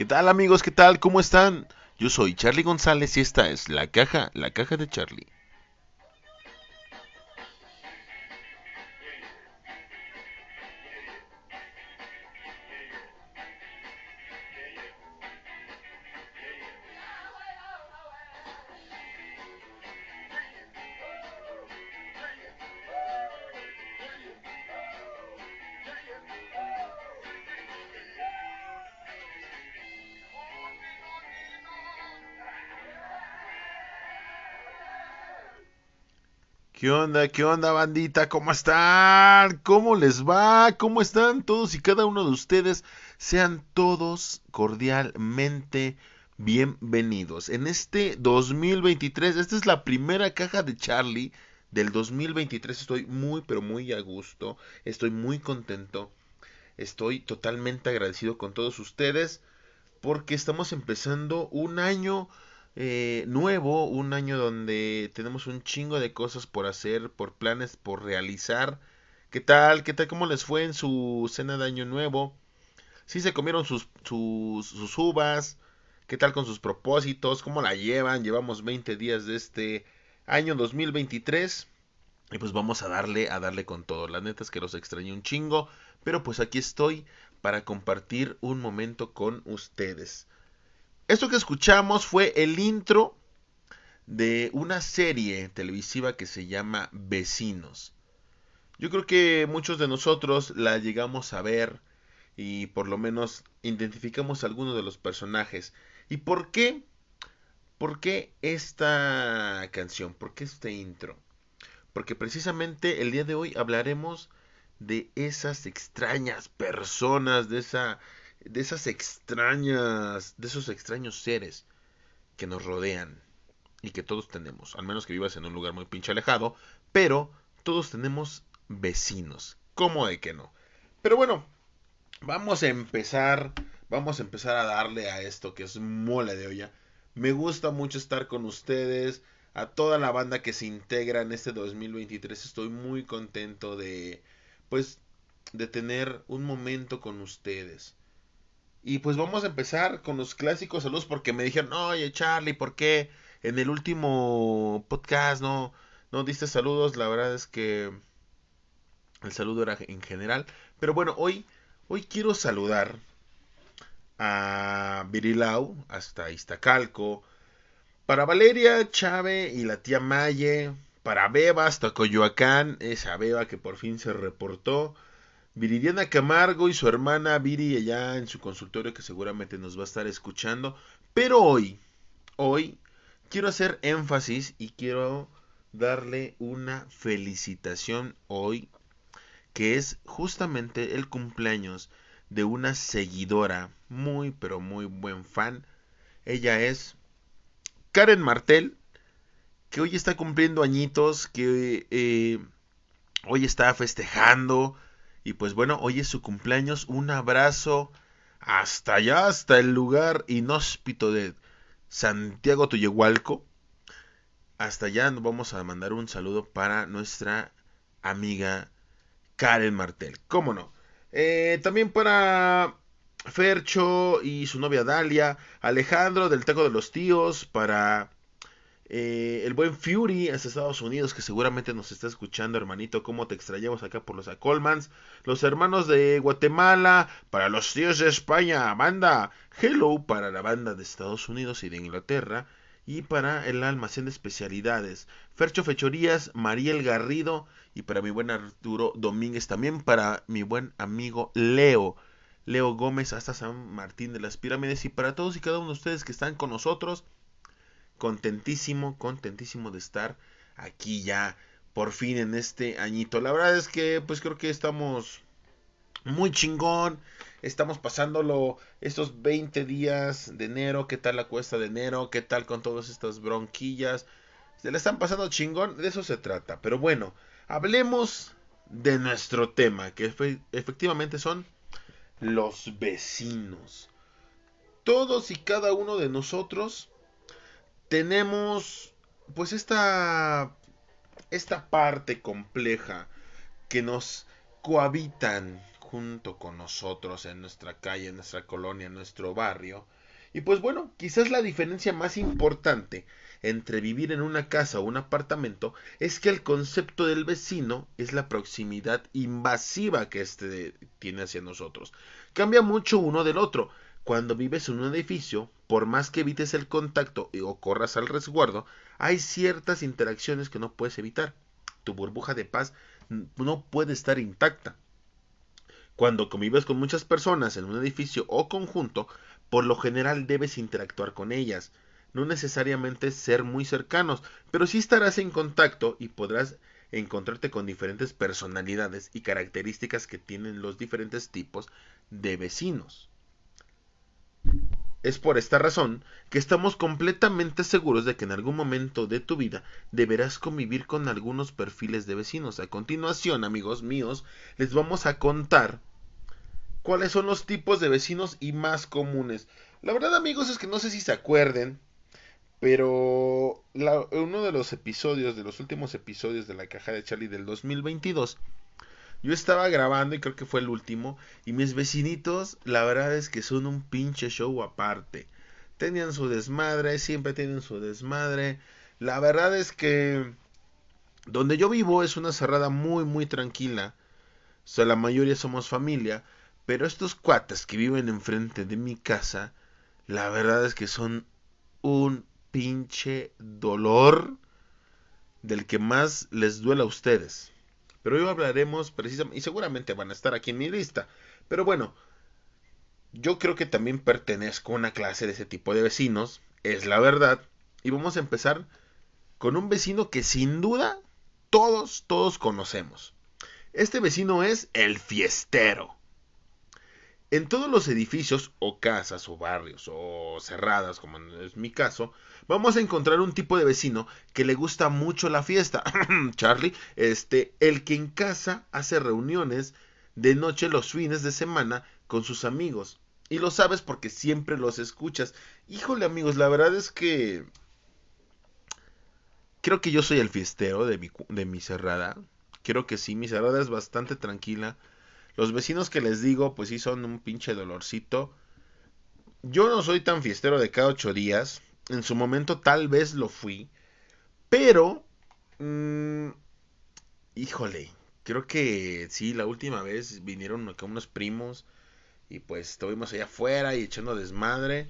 ¿Qué tal amigos? ¿Qué tal? ¿Cómo están? Yo soy Charlie González y esta es la caja, la caja de Charlie. ¿Qué onda? ¿Qué onda, bandita? ¿Cómo están? ¿Cómo les va? ¿Cómo están todos y cada uno de ustedes? Sean todos cordialmente bienvenidos. En este 2023, esta es la primera caja de Charlie del 2023. Estoy muy, pero muy a gusto. Estoy muy contento. Estoy totalmente agradecido con todos ustedes porque estamos empezando un año eh, nuevo, un año donde tenemos un chingo de cosas por hacer, por planes por realizar. ¿Qué tal? ¿Qué tal? ¿Cómo les fue en su cena de año nuevo? ¿Sí se comieron sus, sus, sus uvas? ¿Qué tal con sus propósitos? ¿Cómo la llevan? Llevamos 20 días de este año 2023. Y pues vamos a darle, a darle con todo. La neta es que los extrañé un chingo. Pero pues aquí estoy para compartir un momento con ustedes. Esto que escuchamos fue el intro de una serie televisiva que se llama Vecinos. Yo creo que muchos de nosotros la llegamos a ver y por lo menos identificamos algunos de los personajes. ¿Y por qué? ¿Por qué esta canción? ¿Por qué este intro? Porque precisamente el día de hoy hablaremos de esas extrañas personas, de esa de esas extrañas, de esos extraños seres que nos rodean y que todos tenemos, al menos que vivas en un lugar muy pinche alejado, pero todos tenemos vecinos, ¿cómo de que no? Pero bueno, vamos a empezar, vamos a empezar a darle a esto que es mole de olla. Me gusta mucho estar con ustedes, a toda la banda que se integra en este 2023, estoy muy contento de, pues, de tener un momento con ustedes y pues vamos a empezar con los clásicos saludos porque me dijeron, oye Charlie, ¿por qué en el último podcast no, no diste saludos? La verdad es que el saludo era en general. Pero bueno, hoy, hoy quiero saludar a Virilau hasta Iztacalco, para Valeria, Chave y la tía Maye, para Beba hasta Coyoacán, esa Beba que por fin se reportó. Viridiana Camargo y su hermana Viri allá en su consultorio que seguramente nos va a estar escuchando. Pero hoy, hoy quiero hacer énfasis y quiero darle una felicitación hoy que es justamente el cumpleaños de una seguidora muy pero muy buen fan. Ella es Karen Martel, que hoy está cumpliendo añitos, que eh, hoy está festejando y pues bueno, hoy es su cumpleaños. Un abrazo hasta allá, hasta el lugar inhóspito de Santiago Tuyehualco. Hasta allá nos vamos a mandar un saludo para nuestra amiga Karen Martel. ¿Cómo no? Eh, también para Fercho y su novia Dalia. Alejandro del Taco de los Tíos. Para eh, el buen Fury hasta Estados Unidos, que seguramente nos está escuchando, hermanito, cómo te extrañamos acá por los Acolmans. Los hermanos de Guatemala, para los tíos de España, banda. Hello para la banda de Estados Unidos y de Inglaterra. Y para el almacén de especialidades. Fercho Fechorías, Mariel Garrido. Y para mi buen Arturo Domínguez. También para mi buen amigo Leo. Leo Gómez hasta San Martín de las Pirámides. Y para todos y cada uno de ustedes que están con nosotros contentísimo, contentísimo de estar aquí ya por fin en este añito. La verdad es que pues creo que estamos muy chingón. Estamos pasándolo estos 20 días de enero. ¿Qué tal la cuesta de enero? ¿Qué tal con todas estas bronquillas? Se le están pasando chingón. De eso se trata. Pero bueno, hablemos de nuestro tema. Que efectivamente son los vecinos. Todos y cada uno de nosotros tenemos pues esta esta parte compleja que nos cohabitan junto con nosotros en nuestra calle, en nuestra colonia, en nuestro barrio. Y pues bueno, quizás la diferencia más importante entre vivir en una casa o un apartamento es que el concepto del vecino es la proximidad invasiva que éste tiene hacia nosotros. Cambia mucho uno del otro. Cuando vives en un edificio, por más que evites el contacto o corras al resguardo, hay ciertas interacciones que no puedes evitar. Tu burbuja de paz no puede estar intacta. Cuando convives con muchas personas en un edificio o conjunto, por lo general debes interactuar con ellas no necesariamente ser muy cercanos, pero sí estarás en contacto y podrás encontrarte con diferentes personalidades y características que tienen los diferentes tipos de vecinos. Es por esta razón que estamos completamente seguros de que en algún momento de tu vida deberás convivir con algunos perfiles de vecinos. A continuación, amigos míos, les vamos a contar cuáles son los tipos de vecinos y más comunes. La verdad, amigos, es que no sé si se acuerden, pero uno de los episodios, de los últimos episodios de la caja de Charlie del 2022, yo estaba grabando y creo que fue el último. Y mis vecinitos, la verdad es que son un pinche show aparte. Tenían su desmadre, siempre tienen su desmadre. La verdad es que donde yo vivo es una cerrada muy, muy tranquila. O sea, la mayoría somos familia. Pero estos cuates que viven enfrente de mi casa, la verdad es que son un pinche dolor del que más les duele a ustedes. Pero hoy hablaremos precisamente, y seguramente van a estar aquí en mi lista. Pero bueno, yo creo que también pertenezco a una clase de ese tipo de vecinos, es la verdad. Y vamos a empezar con un vecino que sin duda todos, todos conocemos. Este vecino es el fiestero. En todos los edificios o casas o barrios o cerradas, como es mi caso, vamos a encontrar un tipo de vecino que le gusta mucho la fiesta. Charlie, este, el que en casa hace reuniones de noche los fines de semana con sus amigos. Y lo sabes porque siempre los escuchas. Híjole amigos, la verdad es que creo que yo soy el fiestero de mi, de mi cerrada. Creo que sí, mi cerrada es bastante tranquila los vecinos que les digo, pues sí son un pinche dolorcito. Yo no soy tan fiestero de cada ocho días. En su momento tal vez lo fui. Pero... Mmm, híjole. Creo que sí, la última vez vinieron acá unos primos. Y pues estuvimos allá afuera y echando desmadre.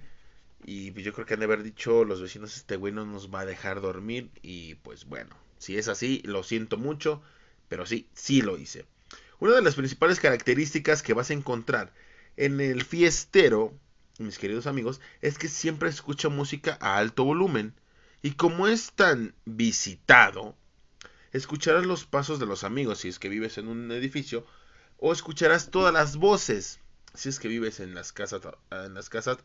Y pues yo creo que han de haber dicho los vecinos, este güey no nos va a dejar dormir. Y pues bueno, si es así, lo siento mucho. Pero sí, sí lo hice. Una de las principales características que vas a encontrar en el fiestero, mis queridos amigos, es que siempre escucha música a alto volumen. Y como es tan visitado, escucharás los pasos de los amigos si es que vives en un edificio, o escucharás todas las voces si es que vives en las casas, en las casas,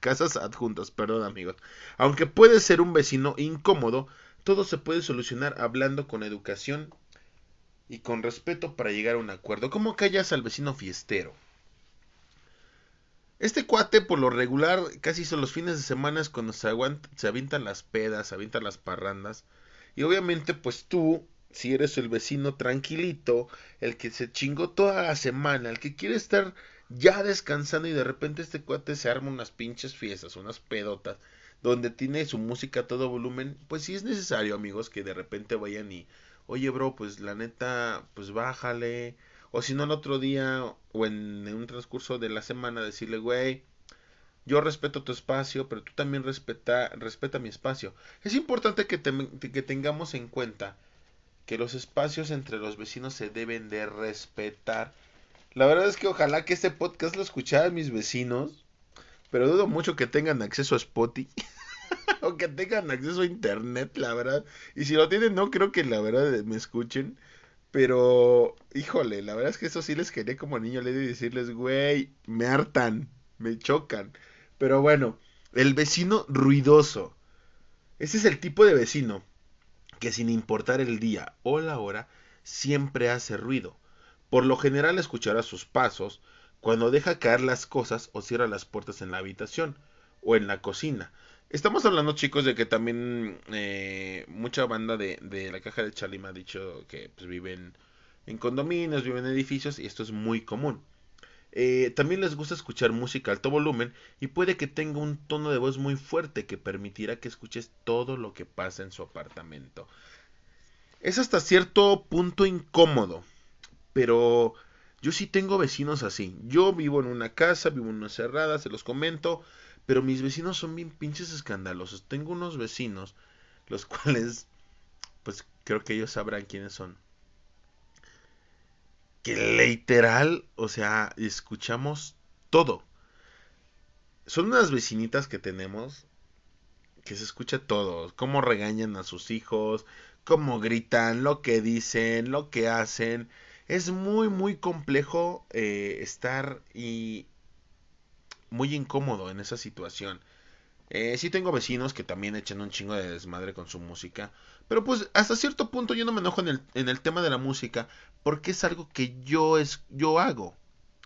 casas adjuntas, perdón amigos. Aunque puede ser un vecino incómodo, todo se puede solucionar hablando con educación y con respeto para llegar a un acuerdo. ¿Cómo callas al vecino fiestero? Este cuate, por lo regular, casi son los fines de semana es cuando se, se avientan las pedas, se avientan las parrandas. Y obviamente, pues tú, si eres el vecino tranquilito, el que se chingó toda la semana, el que quiere estar ya descansando y de repente este cuate se arma unas pinches fiestas, unas pedotas, donde tiene su música a todo volumen, pues sí es necesario, amigos, que de repente vayan y oye bro, pues la neta, pues bájale. O si no el otro día o en, un transcurso de la semana decirle, güey, yo respeto tu espacio, pero tú también respeta, respeta mi espacio. Es importante que, que tengamos en cuenta que los espacios entre los vecinos se deben de respetar. La verdad es que ojalá que este podcast lo escucharan mis vecinos, pero dudo mucho que tengan acceso a Spotify. o que tengan acceso a internet, la verdad. Y si lo tienen, no creo que la verdad me escuchen. Pero, híjole, la verdad es que eso sí les quería como niño le decirles, güey, me hartan, me chocan. Pero bueno, el vecino ruidoso. Ese es el tipo de vecino que sin importar el día o la hora, siempre hace ruido. Por lo general escuchará sus pasos cuando deja caer las cosas o cierra las puertas en la habitación o en la cocina. Estamos hablando, chicos, de que también eh, mucha banda de, de, la caja de Charlie me ha dicho que pues, viven en condominios, viven en edificios y esto es muy común. Eh, también les gusta escuchar música a alto volumen y puede que tenga un tono de voz muy fuerte que permitirá que escuches todo lo que pasa en su apartamento. Es hasta cierto punto incómodo, pero yo sí tengo vecinos así. Yo vivo en una casa, vivo en una cerrada, se los comento, pero mis vecinos son bien pinches escandalosos. Tengo unos vecinos, los cuales, pues creo que ellos sabrán quiénes son. Que literal, o sea, escuchamos todo. Son unas vecinitas que tenemos que se escucha todo. Cómo regañan a sus hijos, cómo gritan, lo que dicen, lo que hacen. Es muy, muy complejo eh, estar y muy incómodo en esa situación. Eh, sí tengo vecinos que también echan un chingo de desmadre con su música. Pero pues hasta cierto punto yo no me enojo en el, en el tema de la música porque es algo que yo, es, yo hago.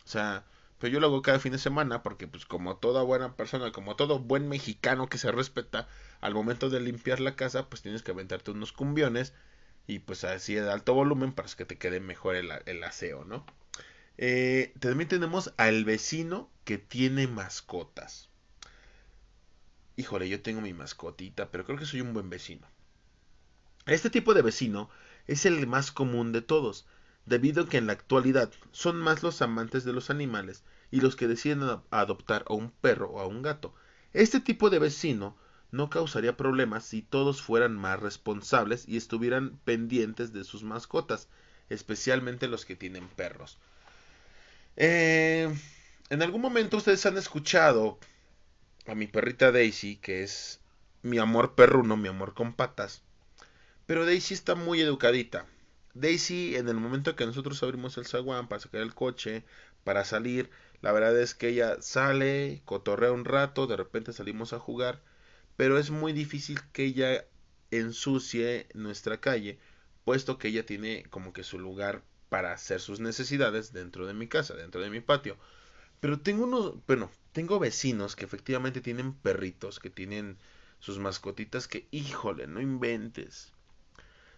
O sea, pero yo lo hago cada fin de semana porque pues como toda buena persona, como todo buen mexicano que se respeta, al momento de limpiar la casa pues tienes que aventarte unos cumbiones y pues así de alto volumen para que te quede mejor el, el aseo, ¿no? Eh, también tenemos al vecino que tiene mascotas. Híjole, yo tengo mi mascotita, pero creo que soy un buen vecino. Este tipo de vecino es el más común de todos, debido a que en la actualidad son más los amantes de los animales y los que deciden adoptar a un perro o a un gato. Este tipo de vecino no causaría problemas si todos fueran más responsables y estuvieran pendientes de sus mascotas, especialmente los que tienen perros. Eh, en algún momento ustedes han escuchado a mi perrita Daisy, que es mi amor perruno, mi amor con patas. Pero Daisy está muy educadita. Daisy, en el momento que nosotros abrimos el zaguán para sacar el coche, para salir, la verdad es que ella sale, cotorrea un rato, de repente salimos a jugar, pero es muy difícil que ella ensucie nuestra calle, puesto que ella tiene como que su lugar para hacer sus necesidades dentro de mi casa, dentro de mi patio. Pero tengo unos, bueno, tengo vecinos que efectivamente tienen perritos, que tienen sus mascotitas que, híjole, no inventes.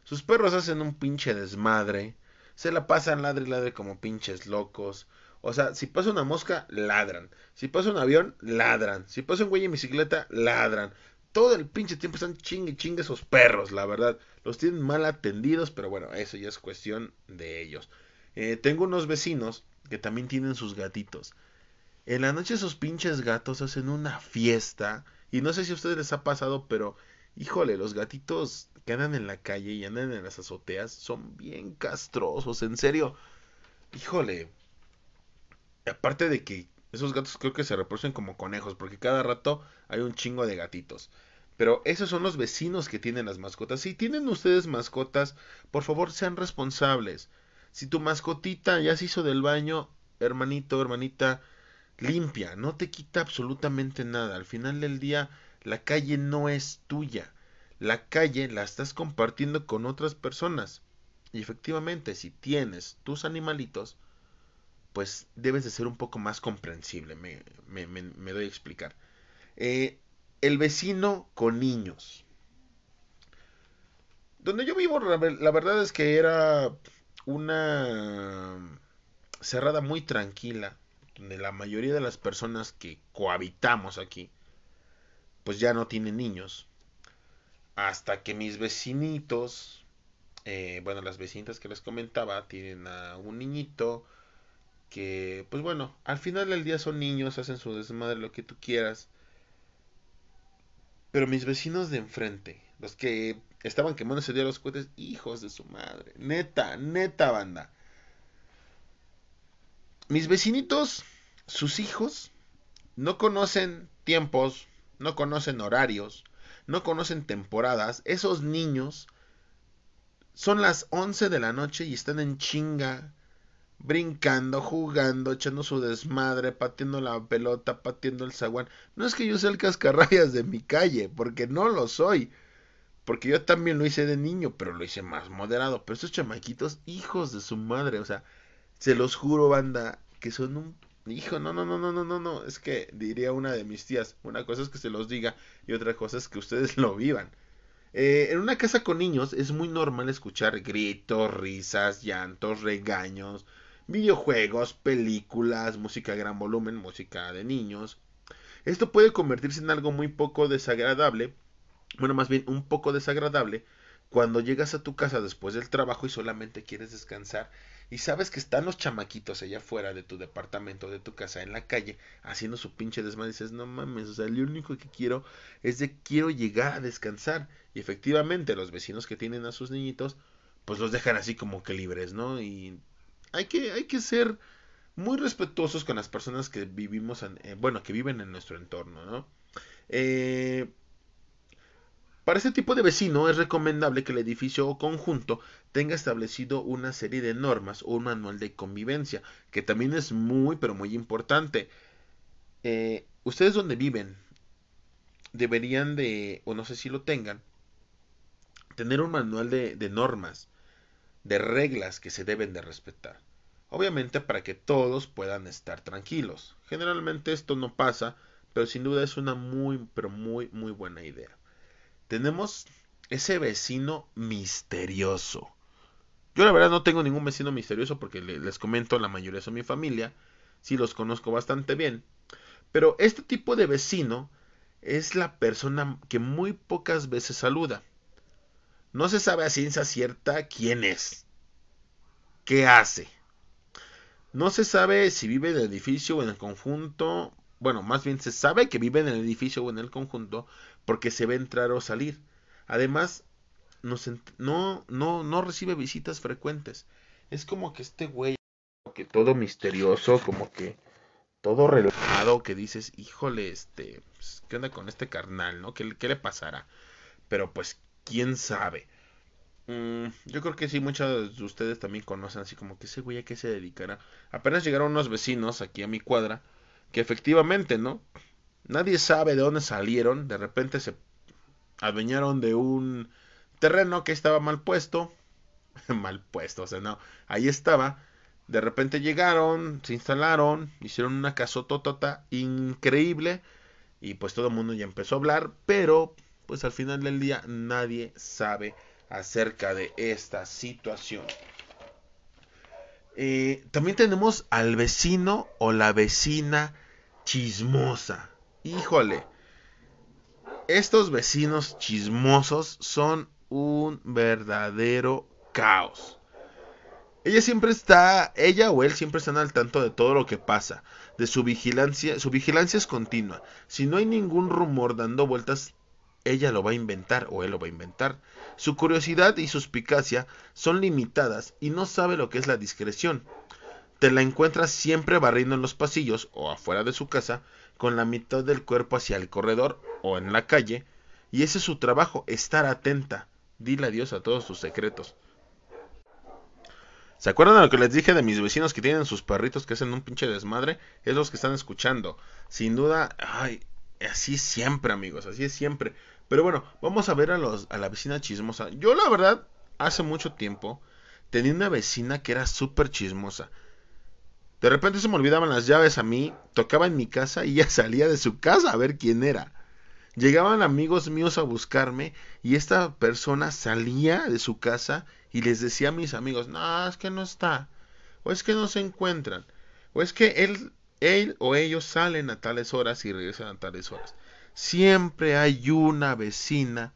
Sus perros hacen un pinche desmadre, se la pasan ladre y ladre como pinches locos. O sea, si pasa una mosca, ladran. Si pasa un avión, ladran. Si pasa un güey en bicicleta, ladran. Todo el pinche tiempo están chingue chingue esos perros, la verdad. Los tienen mal atendidos, pero bueno, eso ya es cuestión de ellos. Eh, tengo unos vecinos que también tienen sus gatitos. En la noche esos pinches gatos hacen una fiesta. Y no sé si a ustedes les ha pasado, pero híjole, los gatitos que andan en la calle y andan en las azoteas son bien castrosos, en serio. Híjole. Aparte de que esos gatos creo que se reproducen como conejos, porque cada rato hay un chingo de gatitos. Pero esos son los vecinos que tienen las mascotas. Si tienen ustedes mascotas, por favor sean responsables. Si tu mascotita ya se hizo del baño, hermanito, hermanita, limpia, no te quita absolutamente nada. Al final del día, la calle no es tuya. La calle la estás compartiendo con otras personas. Y efectivamente, si tienes tus animalitos, pues debes de ser un poco más comprensible. Me, me, doy a explicar. Eh, el vecino con niños. Donde yo vivo, la verdad es que era una cerrada muy tranquila donde la mayoría de las personas que cohabitamos aquí, pues ya no tienen niños. Hasta que mis vecinitos, eh, bueno, las vecinitas que les comentaba, tienen a un niñito que, pues bueno, al final del día son niños, hacen su desmadre, lo que tú quieras. Pero mis vecinos de enfrente, los que estaban quemando ese día los cohetes, hijos de su madre, neta, neta banda mis vecinitos, sus hijos, no conocen tiempos, no conocen horarios, no conocen temporadas. Esos niños son las 11 de la noche y están en chinga, brincando, jugando, echando su desmadre, pateando la pelota, pateando el zaguán. No es que yo sea el cascarrayas de mi calle, porque no lo soy. Porque yo también lo hice de niño, pero lo hice más moderado. Pero estos chamaquitos, hijos de su madre, o sea, se los juro, banda, que son un hijo, no, no, no, no, no, no, no, es que diría una de mis tías, una cosa es que se los diga y otra cosa es que ustedes lo vivan. Eh, en una casa con niños es muy normal escuchar gritos, risas, llantos, regaños, videojuegos, películas, música a gran volumen, música de niños. Esto puede convertirse en algo muy poco desagradable, bueno, más bien un poco desagradable, cuando llegas a tu casa después del trabajo y solamente quieres descansar y sabes que están los chamaquitos allá afuera de tu departamento, de tu casa, en la calle, haciendo su pinche desmadre, dices, no mames, o sea, lo único que quiero es de quiero llegar a descansar. Y efectivamente, los vecinos que tienen a sus niñitos, pues los dejan así como que libres, ¿no? Y hay que, hay que ser muy respetuosos con las personas que vivimos, en, eh, bueno, que viven en nuestro entorno, ¿no? Eh, para este tipo de vecino es recomendable que el edificio o conjunto tenga establecido una serie de normas o un manual de convivencia, que también es muy, pero muy importante. Eh, ustedes donde viven deberían de, o no sé si lo tengan, tener un manual de, de normas, de reglas que se deben de respetar. Obviamente para que todos puedan estar tranquilos. Generalmente esto no pasa, pero sin duda es una muy, pero muy, muy buena idea tenemos ese vecino misterioso. Yo la verdad no tengo ningún vecino misterioso porque les comento, la mayoría son mi familia, sí los conozco bastante bien. Pero este tipo de vecino es la persona que muy pocas veces saluda. No se sabe a ciencia cierta quién es, qué hace. No se sabe si vive en el edificio o en el conjunto. Bueno, más bien se sabe que vive en el edificio o en el conjunto, porque se ve entrar o salir. Además, no, recibe visitas frecuentes. Es como que este güey, que todo misterioso, como que todo relajado, que dices, híjole, este, pues, ¿qué onda con este carnal, no? ¿Qué, le pasará? Pero pues, quién sabe. Mm, yo creo que sí, muchos de ustedes también conocen así como que ese güey a qué se dedicará. Apenas llegaron unos vecinos aquí a mi cuadra, que efectivamente, ¿no? Nadie sabe de dónde salieron. De repente se adueñaron de un terreno que estaba mal puesto. mal puesto, o sea, no. Ahí estaba. De repente llegaron, se instalaron, hicieron una casototota increíble. Y pues todo el mundo ya empezó a hablar. Pero, pues al final del día nadie sabe acerca de esta situación. Eh, también tenemos al vecino o la vecina chismosa. Híjole. Estos vecinos chismosos son un verdadero caos. Ella siempre está, ella o él siempre están al tanto de todo lo que pasa, de su vigilancia, su vigilancia es continua. Si no hay ningún rumor dando vueltas, ella lo va a inventar o él lo va a inventar. Su curiosidad y suspicacia son limitadas y no sabe lo que es la discreción. Te la encuentras siempre barriendo en los pasillos o afuera de su casa, con la mitad del cuerpo hacia el corredor o en la calle, y ese es su trabajo, estar atenta. Dile adiós a todos sus secretos. ¿Se acuerdan de lo que les dije de mis vecinos que tienen sus perritos que hacen un pinche desmadre? Es los que están escuchando. Sin duda, ay, así es siempre, amigos, así es siempre. Pero bueno, vamos a ver a, los, a la vecina chismosa. Yo, la verdad, hace mucho tiempo tenía una vecina que era súper chismosa. De repente se me olvidaban las llaves a mí, tocaba en mi casa y ella salía de su casa a ver quién era. Llegaban amigos míos a buscarme y esta persona salía de su casa y les decía a mis amigos, no, es que no está, o es que no se encuentran, o es que él, él o ellos salen a tales horas y regresan a tales horas. Siempre hay una vecina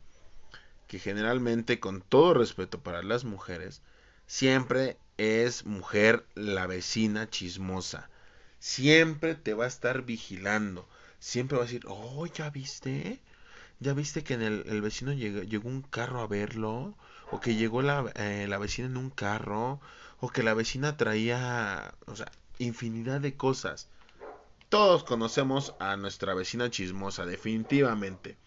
que generalmente, con todo respeto para las mujeres, siempre es mujer la vecina chismosa. Siempre te va a estar vigilando. Siempre va a decir, oh, ¿ya viste? ¿Ya viste que en el, vecino llegó, llegó, un carro a verlo? ¿O que llegó la, eh, la vecina en un carro? ¿O que la vecina traía, o sea, infinidad de cosas? Todos conocemos a nuestra vecina chismosa, definitivamente.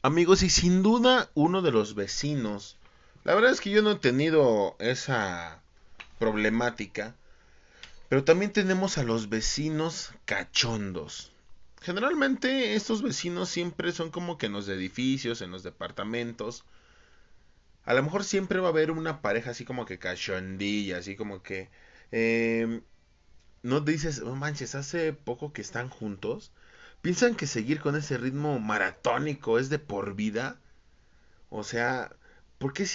Amigos, y sin duda uno de los vecinos la verdad es que yo no he tenido esa problemática. Pero también tenemos a los vecinos cachondos. Generalmente estos vecinos siempre son como que en los edificios, en los departamentos. A lo mejor siempre va a haber una pareja así como que cachondilla, así como que... Eh, no dices, oh manches, hace poco que están juntos. ¿Piensan que seguir con ese ritmo maratónico es de por vida? O sea, ¿por qué,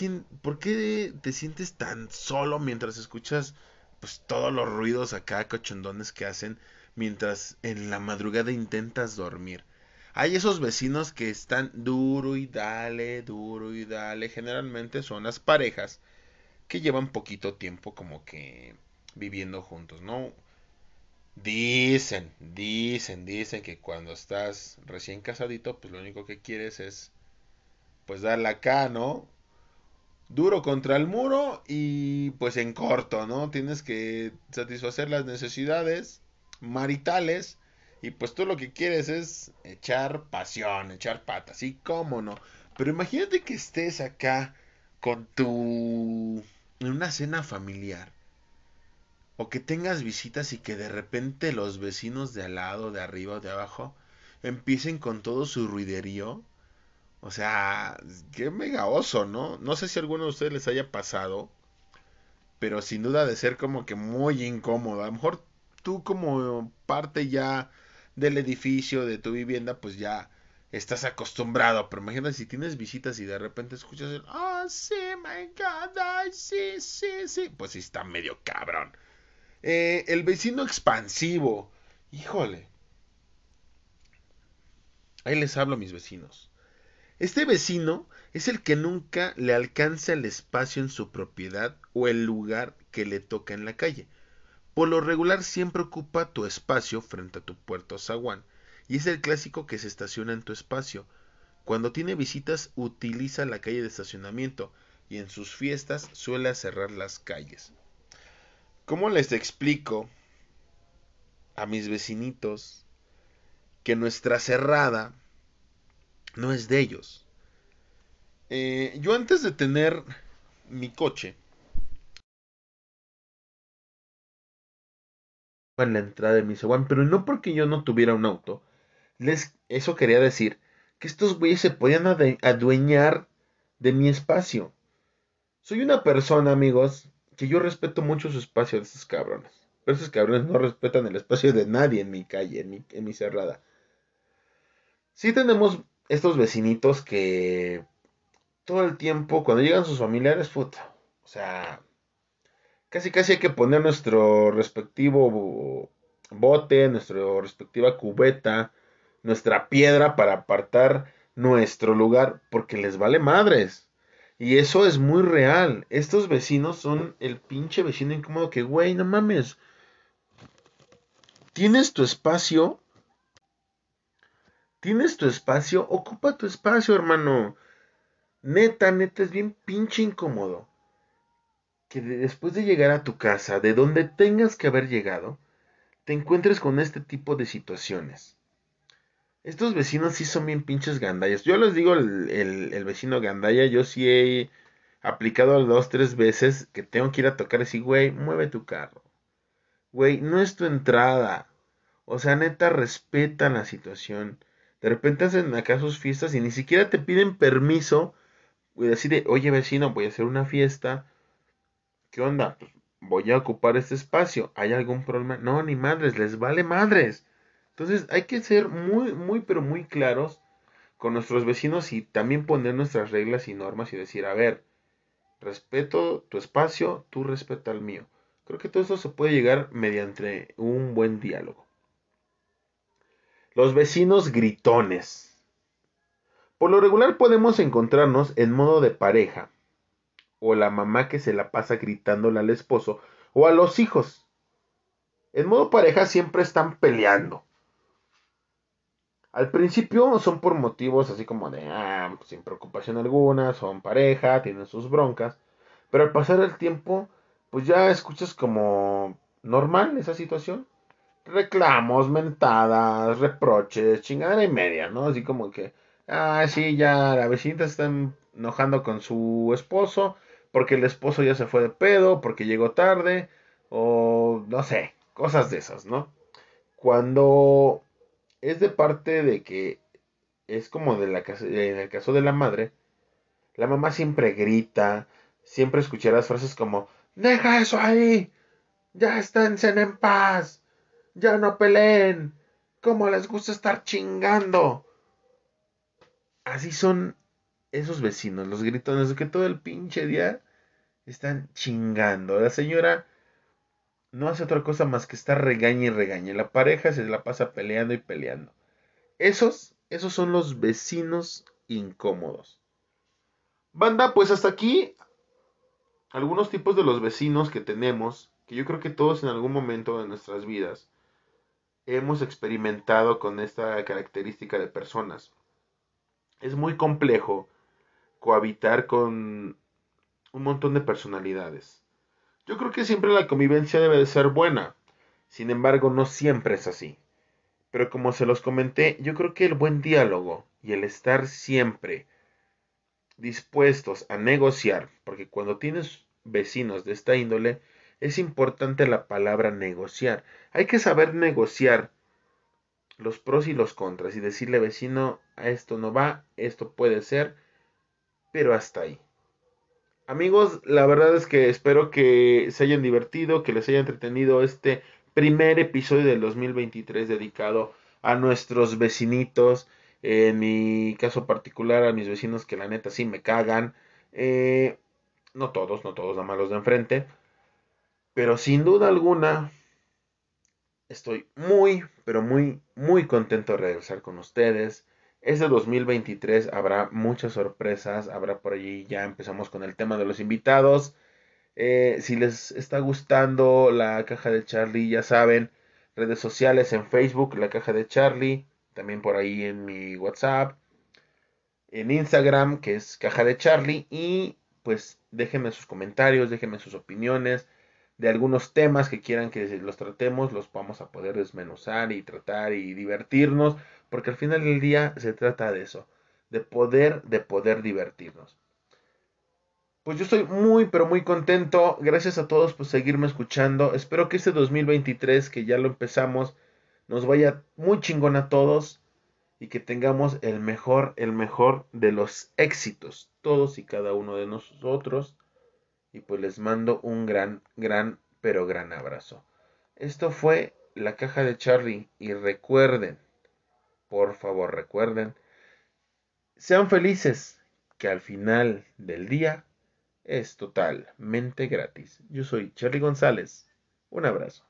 ¿por qué te sientes tan solo mientras escuchas pues todos los ruidos acá cochondones que hacen mientras en la madrugada intentas dormir? Hay esos vecinos que están duro y dale, duro y dale. Generalmente son las parejas que llevan poquito tiempo como que viviendo juntos, ¿no? Dicen, dicen, dicen que cuando estás recién casadito, pues lo único que quieres es, pues darle acá, ¿no? Duro contra el muro y pues en corto, ¿no? Tienes que satisfacer las necesidades maritales y pues tú lo que quieres es echar pasión, echar patas, sí, cómo no. Pero imagínate que estés acá con tu... en una cena familiar o que tengas visitas y que de repente los vecinos de al lado, de arriba o de abajo empiecen con todo su ruiderío. O sea, qué mega oso, ¿no? No sé si a alguno de ustedes les haya pasado, pero sin duda de ser como que muy incómodo. A lo mejor tú como parte ya del edificio, de tu vivienda, pues ya estás acostumbrado. Pero imagínate si tienes visitas y de repente escuchas el, oh, sí, my God, sí, sí, sí. Pues sí está medio cabrón. Eh, el vecino expansivo. Híjole. Ahí les hablo a mis vecinos. Este vecino es el que nunca le alcanza el espacio en su propiedad o el lugar que le toca en la calle. Por lo regular siempre ocupa tu espacio frente a tu puerto zaguán y es el clásico que se estaciona en tu espacio. Cuando tiene visitas utiliza la calle de estacionamiento y en sus fiestas suele cerrar las calles. ¿Cómo les explico a mis vecinitos que nuestra cerrada no es de ellos? Eh, yo antes de tener mi coche, en la entrada de mi seguán, pero no porque yo no tuviera un auto. Les, eso quería decir que estos güeyes se podían adueñar de mi espacio. Soy una persona, amigos, que yo respeto mucho su espacio de esos cabrones. Pero esos cabrones no respetan el espacio de nadie en mi calle, en mi, en mi cerrada. Sí tenemos estos vecinitos que todo el tiempo, cuando llegan sus familiares, puta, o sea, casi casi hay que poner nuestro respectivo bote, nuestra respectiva cubeta, nuestra piedra para apartar nuestro lugar, porque les vale madres. Y eso es muy real. Estos vecinos son el pinche vecino incómodo que, güey, no mames. Tienes tu espacio. Tienes tu espacio. Ocupa tu espacio, hermano. Neta, neta, es bien pinche incómodo. Que después de llegar a tu casa, de donde tengas que haber llegado, te encuentres con este tipo de situaciones. Estos vecinos sí son bien pinches gandallas. Yo les digo el, vecino gandaya, yo sí he aplicado dos, tres veces que tengo que ir a tocar así, güey, mueve tu carro. Güey, no es tu entrada. O sea, neta, respeta la situación. De repente hacen acá sus fiestas y ni siquiera te piden permiso. Güey, así de, oye vecino, voy a hacer una fiesta. ¿Qué onda? Pues voy a ocupar este espacio. ¿Hay algún problema? No, ni madres, les vale madres. Entonces hay que ser muy, muy, pero muy claros con nuestros vecinos y también poner nuestras reglas y normas y decir, a ver, respeto tu espacio, tú respeta el mío. Creo que todo eso se puede llegar mediante un buen diálogo. Los vecinos gritones. Por lo regular podemos encontrarnos en modo de pareja, o la mamá que se la pasa gritándole al esposo, o a los hijos. En modo pareja siempre están peleando. Al principio son por motivos así como de, ah, pues, sin preocupación alguna, son pareja, tienen sus broncas, pero al pasar el tiempo, pues ya escuchas como normal esa situación. Reclamos, mentadas, reproches, chingada y media, ¿no? Así como que, ah, sí, ya la vecina está enojando con su esposo, porque el esposo ya se fue de pedo, porque llegó tarde, o no sé, cosas de esas, ¿no? Cuando es de parte de que es como de la en el caso de la madre, la mamá siempre grita, siempre escucharás frases como deja eso ahí, ya estén en paz, ya no peleen, ¿Cómo les gusta estar chingando? Así son esos vecinos, los gritones, que todo el pinche día están chingando. La señora no hace otra cosa más que estar regaña y regaña. La pareja se la pasa peleando y peleando. Esos, esos son los vecinos incómodos. Banda, pues hasta aquí algunos tipos de los vecinos que tenemos, que yo creo que todos en algún momento de nuestras vidas hemos experimentado con esta característica de personas. Es muy complejo cohabitar con un montón de personalidades. Yo creo que siempre la convivencia debe de ser buena. Sin embargo, no siempre es así. Pero como se los comenté, yo creo que el buen diálogo y el estar siempre dispuestos a negociar, porque cuando tienes vecinos de esta índole, es importante la palabra negociar. Hay que saber negociar los pros y los contras y decirle vecino, a esto no va, esto puede ser, pero hasta ahí. Amigos, la verdad es que espero que se hayan divertido, que les haya entretenido este primer episodio del 2023 dedicado a nuestros vecinitos. En mi caso particular, a mis vecinos que la neta sí me cagan. Eh, no todos, no todos, nada más los de enfrente. Pero sin duda alguna, estoy muy, pero muy, muy contento de regresar con ustedes. Este 2023 habrá muchas sorpresas, habrá por allí, ya empezamos con el tema de los invitados. Eh, si les está gustando la caja de Charlie, ya saben, redes sociales en Facebook, la caja de Charlie, también por ahí en mi WhatsApp, en Instagram, que es caja de Charlie, y pues déjenme sus comentarios, déjenme sus opiniones de algunos temas que quieran que los tratemos, los vamos a poder desmenuzar y tratar y divertirnos porque al final del día se trata de eso, de poder, de poder divertirnos. Pues yo estoy muy, pero muy contento. Gracias a todos por seguirme escuchando. Espero que este 2023, que ya lo empezamos, nos vaya muy chingón a todos y que tengamos el mejor, el mejor de los éxitos, todos y cada uno de nosotros. Y pues les mando un gran, gran, pero gran abrazo. Esto fue la caja de Charlie y recuerden, por favor recuerden, sean felices, que al final del día es totalmente gratis. Yo soy Cherry González. Un abrazo.